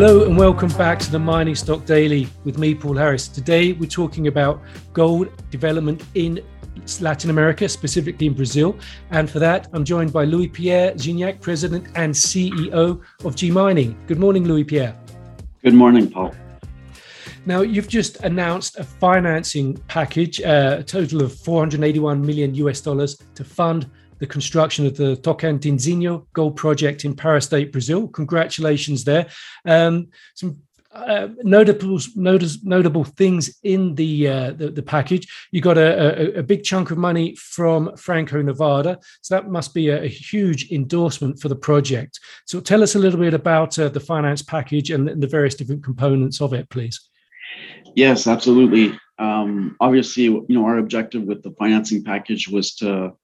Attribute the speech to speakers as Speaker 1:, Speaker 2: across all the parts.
Speaker 1: Hello and welcome back to the Mining Stock Daily with me, Paul Harris. Today we're talking about gold development in Latin America, specifically in Brazil. And for that, I'm joined by Louis Pierre Gignac, President and CEO of G Mining. Good morning, Louis Pierre.
Speaker 2: Good morning, Paul.
Speaker 1: Now, you've just announced a financing package, uh, a total of 481 million US dollars to fund the construction of the Tocantinzinho gold project in Pará State, Brazil. Congratulations there. Um, some uh, notable, notice, notable things in the, uh, the, the package. You got a, a, a, big chunk of money from Franco Nevada, so that must be a, a, huge endorsement for the project. So tell us a little bit about uh, the finance package and the various different components of it, please.
Speaker 2: Yes, absolutely. Um, obviously, you know our objective with the financing package was to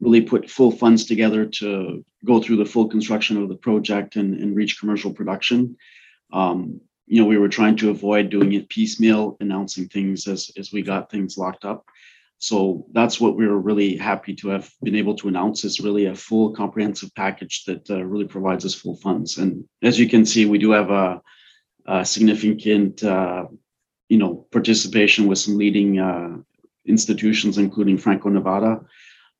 Speaker 2: really put full funds together to go through the full construction of the project and, and reach commercial production. Um, you know, we were trying to avoid doing it piecemeal, announcing things as, as we got things locked up. So that's what we were really happy to have been able to announce is really a full comprehensive package that uh, really provides us full funds. And as you can see, we do have a, a significant, uh, you know, participation with some leading uh, institutions, including Franco Nevada,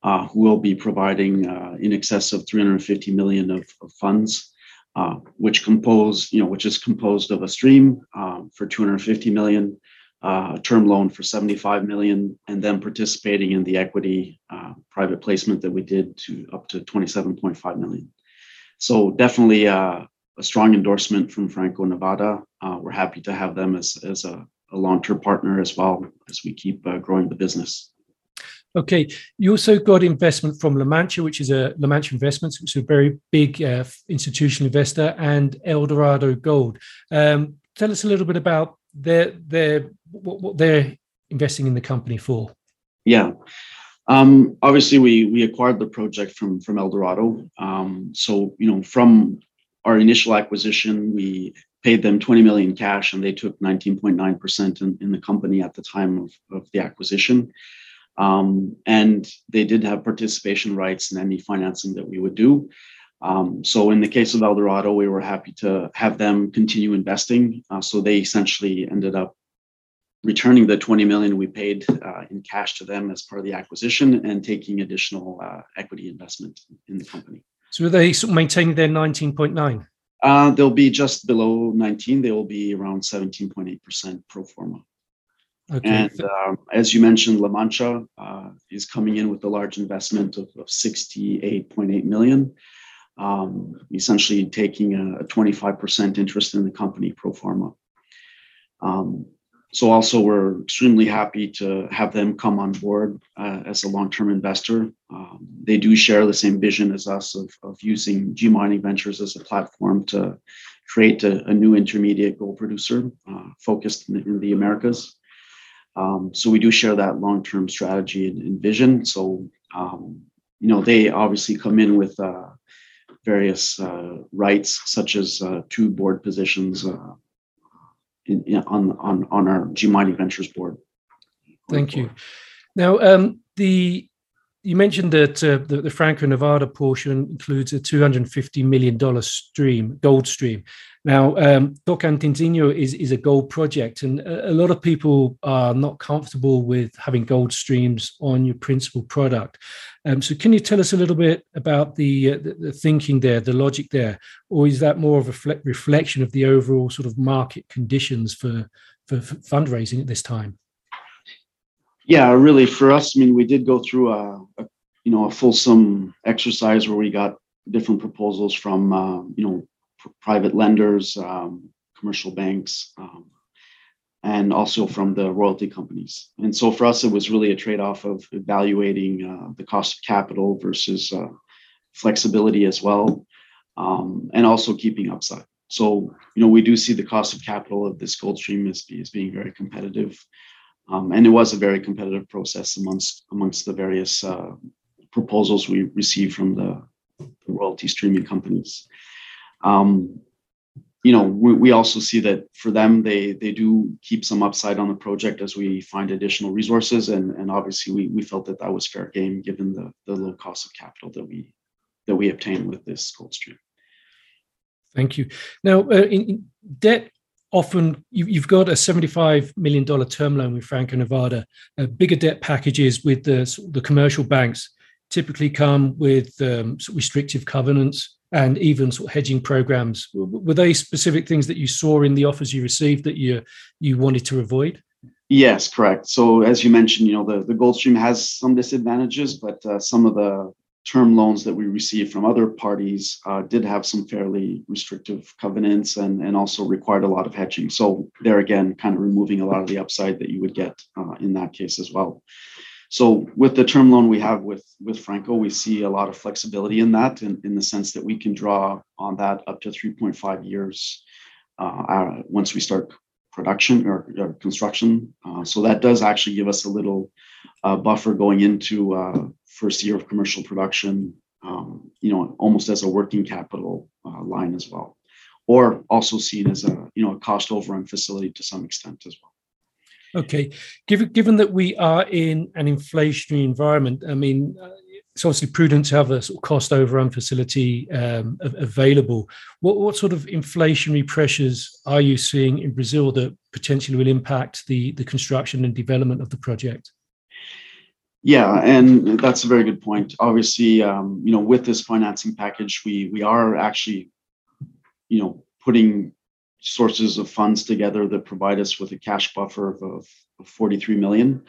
Speaker 2: uh, who will be providing uh, in excess of 350 million of, of funds, uh, which compose, you know, which is composed of a stream um, for 250 million, uh, term loan for 75 million, and then participating in the equity uh, private placement that we did to up to 27.5 million. So definitely uh, a strong endorsement from Franco Nevada. we're happy to have them as, as a, a long-term partner as well as we keep growing the business.
Speaker 1: Okay, you also got investment from La Mancha, which is a La Mancha Investments, which is a very big uh, institutional investor, and Eldorado Gold. Um, tell us a little bit about their their what, what they're investing in the company for.
Speaker 2: Yeah, um, obviously we we acquired the project from from Eldorado. Um, so you know from our initial acquisition, we paid them 20 million cash, and they took 19.9 percent in, in the company at the time of, of the acquisition. Um, and they did have participation rights in any financing that we would do. Um, so in the case of Eldorado, we were happy to have them continue investing. Uh, so they essentially ended up returning the 20 million we paid uh, in cash to them as part of the acquisition and taking additional uh, equity investment in the company.
Speaker 1: So are they maintaining their 19.9?
Speaker 2: Uh, they'll be just below 19. They will be around 17.8% pro forma. Okay. And um, as you mentioned, La Mancha uh, is coming in with a large investment of, of 68.8 million, um, essentially taking a, a, 25% interest in the company pro forma. Um, so also we're extremely happy to have them come on board uh, as a long-term investor. Um, they do share the same vision as us of, of using G Mining Ventures as a platform to create a, a new intermediate gold producer uh, focused in, in the Americas. Um, so we do share that long-term strategy and, and vision. So um, you know they obviously come in with uh, various uh, rights, such as uh, two board positions uh, in, in, on on on our G Mining Ventures board.
Speaker 1: Thank you. Now um, the you mentioned that uh, the, the Franco Nevada portion includes a $250 million stream, gold stream. Now, um, Tocantinzinho is, is a gold project, and a, a, lot of people are not comfortable with having gold streams on your principal product. Um, so, can you tell us a little bit about the, uh, the, the, thinking there, the logic there, or is that more of a refle- reflection of the overall sort of market conditions for, for, for fundraising at this time?
Speaker 2: Yeah, really for us, I mean, we did go through a, a you know a fulsome exercise where we got different proposals from uh, you know private lenders, um, commercial banks, um, and also from the royalty companies. And so for us, it was really a trade-off of evaluating uh, the cost of capital versus uh, flexibility as well, um, and also keeping upside. So you know we do see the cost of capital of this gold stream as, as being very competitive. Um, and it was a very competitive process amongst amongst the various uh, proposals we received from the, the royalty streaming companies. Um, you know, we, we, also see that for them, they they do keep some upside on the project as we find additional resources, and and obviously we we felt that that was fair game given the the low cost of capital that we that we obtained with this gold stream.
Speaker 1: Thank you. Now, uh, in, in debt often you, have got a $75 million term loan with Franco Nevada. Uh, bigger debt packages with the, the commercial banks typically come with um, restrictive covenants and even sort of hedging programs. Were they specific things that you saw in the offers you received that you you wanted to avoid?
Speaker 2: Yes, correct. So as you mentioned, you know the, the Goldstream has some disadvantages, but uh, some of the term loans that we received from other parties uh, did have some fairly restrictive covenants and, and also required a lot of hedging. So there again, kind of removing a lot of the upside that you would get uh, in that case as well. So with the term loan we have with with Franco, we see a lot of flexibility in that, in, in the sense that we can draw on that up to 3.5 years uh, uh, once we start production or, or construction. Uh, so that does actually give us a little uh, buffer going into uh, first year of commercial production. Um, you know, almost as a working capital uh, line as well, or also seen as a you know a cost overrun facility to some extent as well.
Speaker 1: Okay, given given that we are in an inflationary environment, I mean, uh, it's obviously prudent to have a sort of cost overrun facility um, available. What what sort of inflationary pressures are you seeing in Brazil that potentially will impact the the construction and development of the project?
Speaker 2: Yeah, and that's a very good point. Obviously, um, you know, with this financing package, we we are actually, you know, putting sources of funds together that provide us with a cash buffer of, of 43 million.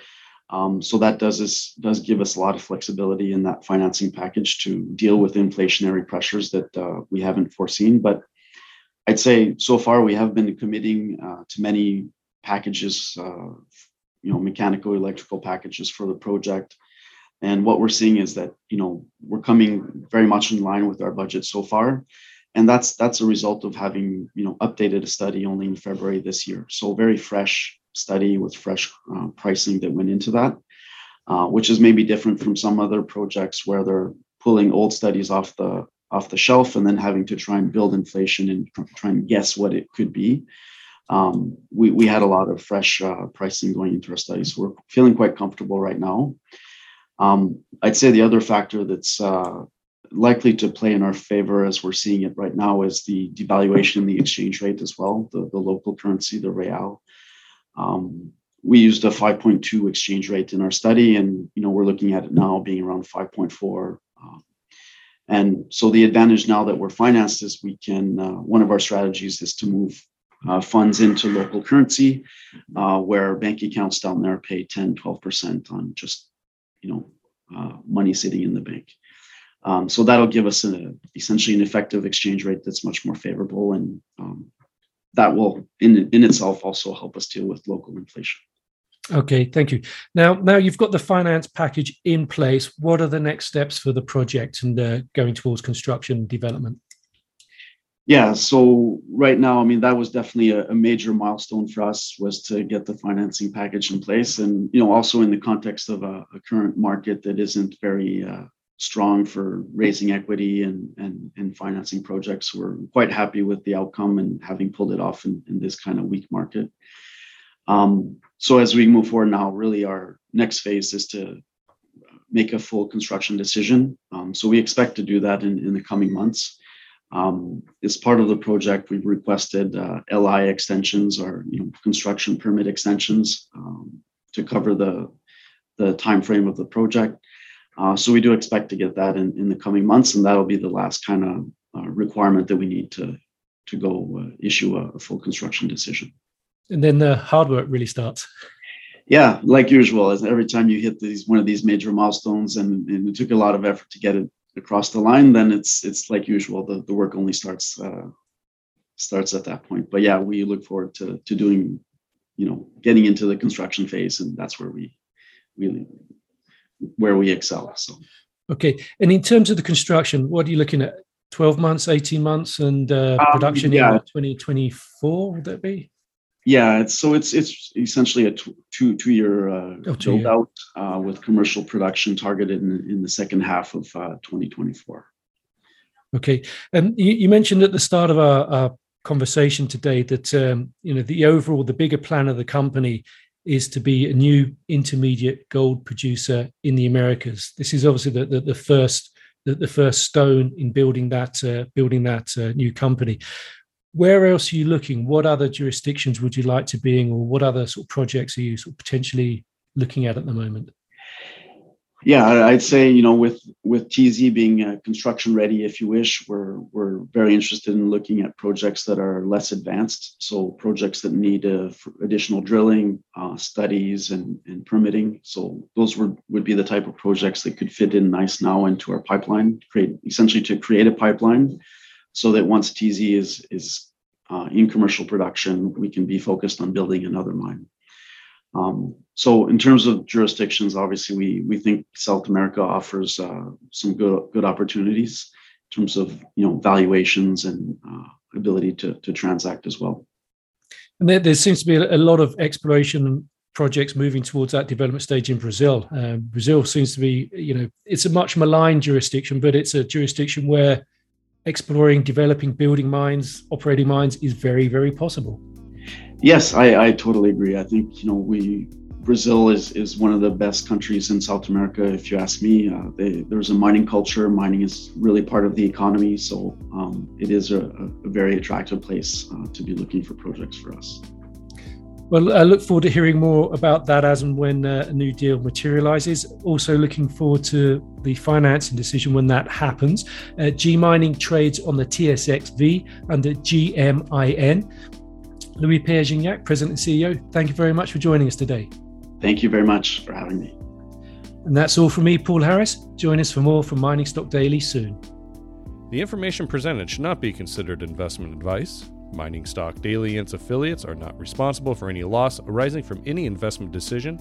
Speaker 2: Um, so that does does give us a lot of flexibility in that financing package to deal with inflationary pressures that uh, we haven't foreseen. But I'd say so far we have been committing uh, to many packages, uh, you know, mechanical, electrical packages for the project. And what we're seeing is that you know we're coming very much in line with our budget so far and that's that's a result of having you know updated a study only in February this year. So very fresh study with fresh uh, pricing that went into that, uh, which is maybe different from some other projects where they're pulling old studies off the off the shelf and then having to try and build inflation and try and guess what it could be. Um, we, we had a lot of fresh uh, pricing going into our studies. We're feeling quite comfortable right now. Um, I'd say the other factor that's uh, likely to play in our favor as we're seeing it right now is the devaluation in the exchange rate as well, the, the local currency, the real. Um, we used a 5.2 exchange rate in our study, and you know we're looking at it now being around 5.4. Um, and so the advantage now that we're financed is we can. Uh, one of our strategies is to move uh, funds into local currency, uh, where bank accounts down there pay 10, 12% on just you know uh, money sitting in the bank. Um, so that'll give us a, essentially an effective exchange rate that's much more favorable, and um, that will, in in itself, also help us deal with local inflation.
Speaker 1: Okay, thank you. Now, now you've got the finance package in place. What are the next steps for the project and uh, going towards construction development?
Speaker 2: Yeah, so right now, I mean, that was definitely a, a, major milestone for us was to get the financing package in place, and you know, also in the context of a, a current market that isn't very uh, strong for raising equity and, and, and financing projects. We're quite happy with the outcome and having pulled it off in, in this kind of weak market. Um, so as we move forward now, really our next phase is to make a full construction decision. Um, so we expect to do that in, in the coming months. Um, as part of the project, we've requested uh, LI extensions or you know, construction permit extensions um, to cover the the time frame of the project. Uh, so we do expect to get that in, in the coming months, and that'll be the last kind of uh, requirement that we need to to go uh, issue a, a, full construction decision.
Speaker 1: And then the hard work really starts.
Speaker 2: Yeah, like usual, as every time you hit these one of these major milestones, and, and it took a lot of effort to get it across the line, then it's it's like usual. The, the work only starts uh, starts at that point. But yeah, we look forward to to doing, you know, getting into the construction phase, and that's where we really where we excel. So,
Speaker 1: okay. And in terms of the construction, what are you looking at? 12 months, 18 months, and uh, um, production um, yeah. in 2024, would that be?
Speaker 2: Yeah, it's, so it's it's essentially a two two year uh, oh, two build year. out uh, with commercial production targeted in, in the second half of uh, 2024.
Speaker 1: Okay, and you, you, mentioned at the start of our, our conversation today that um, you know the overall the bigger plan of the company is to be a new intermediate gold producer in the Americas. This is obviously the, the, the first the, the first stone in building that uh, building that uh, new company. Where else are you looking? What other jurisdictions would you like to be in, or what other sort of projects are you sort of potentially looking at at the moment?
Speaker 2: Yeah, I'd say you know with with TZ being uh, construction ready, if you wish, we're we're very interested in looking at projects that are less advanced. So projects that need uh, additional drilling, uh, studies, and and permitting. So those would would be the type of projects that could fit in nice now into our pipeline. Create essentially to create a pipeline, so that once TZ is is uh, in commercial production, we can be focused on building another mine. Um, so in terms of jurisdictions, obviously we we think South America offers uh, some good good opportunities in terms of you know valuations and uh, ability to to transact as well.
Speaker 1: And there, there seems to be a lot of exploration projects moving towards that development stage in Brazil. Um, Brazil seems to be, you know, it's a much maligned jurisdiction, but it's a jurisdiction where exploring, developing, building mines, operating mines is very, very possible.
Speaker 2: Yes, I, I totally agree. I think you know we Brazil is is one of the best countries in South America. If you ask me, uh, they, there's a mining culture. Mining is really part of the economy, so um, it is a, a, very attractive place uh, to be looking for projects for us.
Speaker 1: Well, I look forward to hearing more about that as and when uh, a new deal materializes. Also, looking forward to the financing decision when that happens. Uh, G Mining trades on the TSXV under GMIN. Louis Pierre Gignac, President and CEO, thank you very much for joining us today.
Speaker 2: Thank you very much for having me.
Speaker 1: And that's all from me, Paul Harris. Join us for more from Mining Stock Daily soon.
Speaker 3: The information presented should not be considered investment advice. Mining Stock Daily and its affiliates are not responsible for any loss arising from any investment decision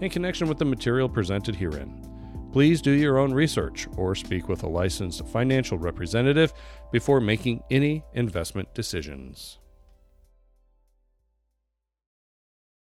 Speaker 3: in connection with the material presented herein. Please do your own research or speak with a licensed financial representative before making any investment decisions.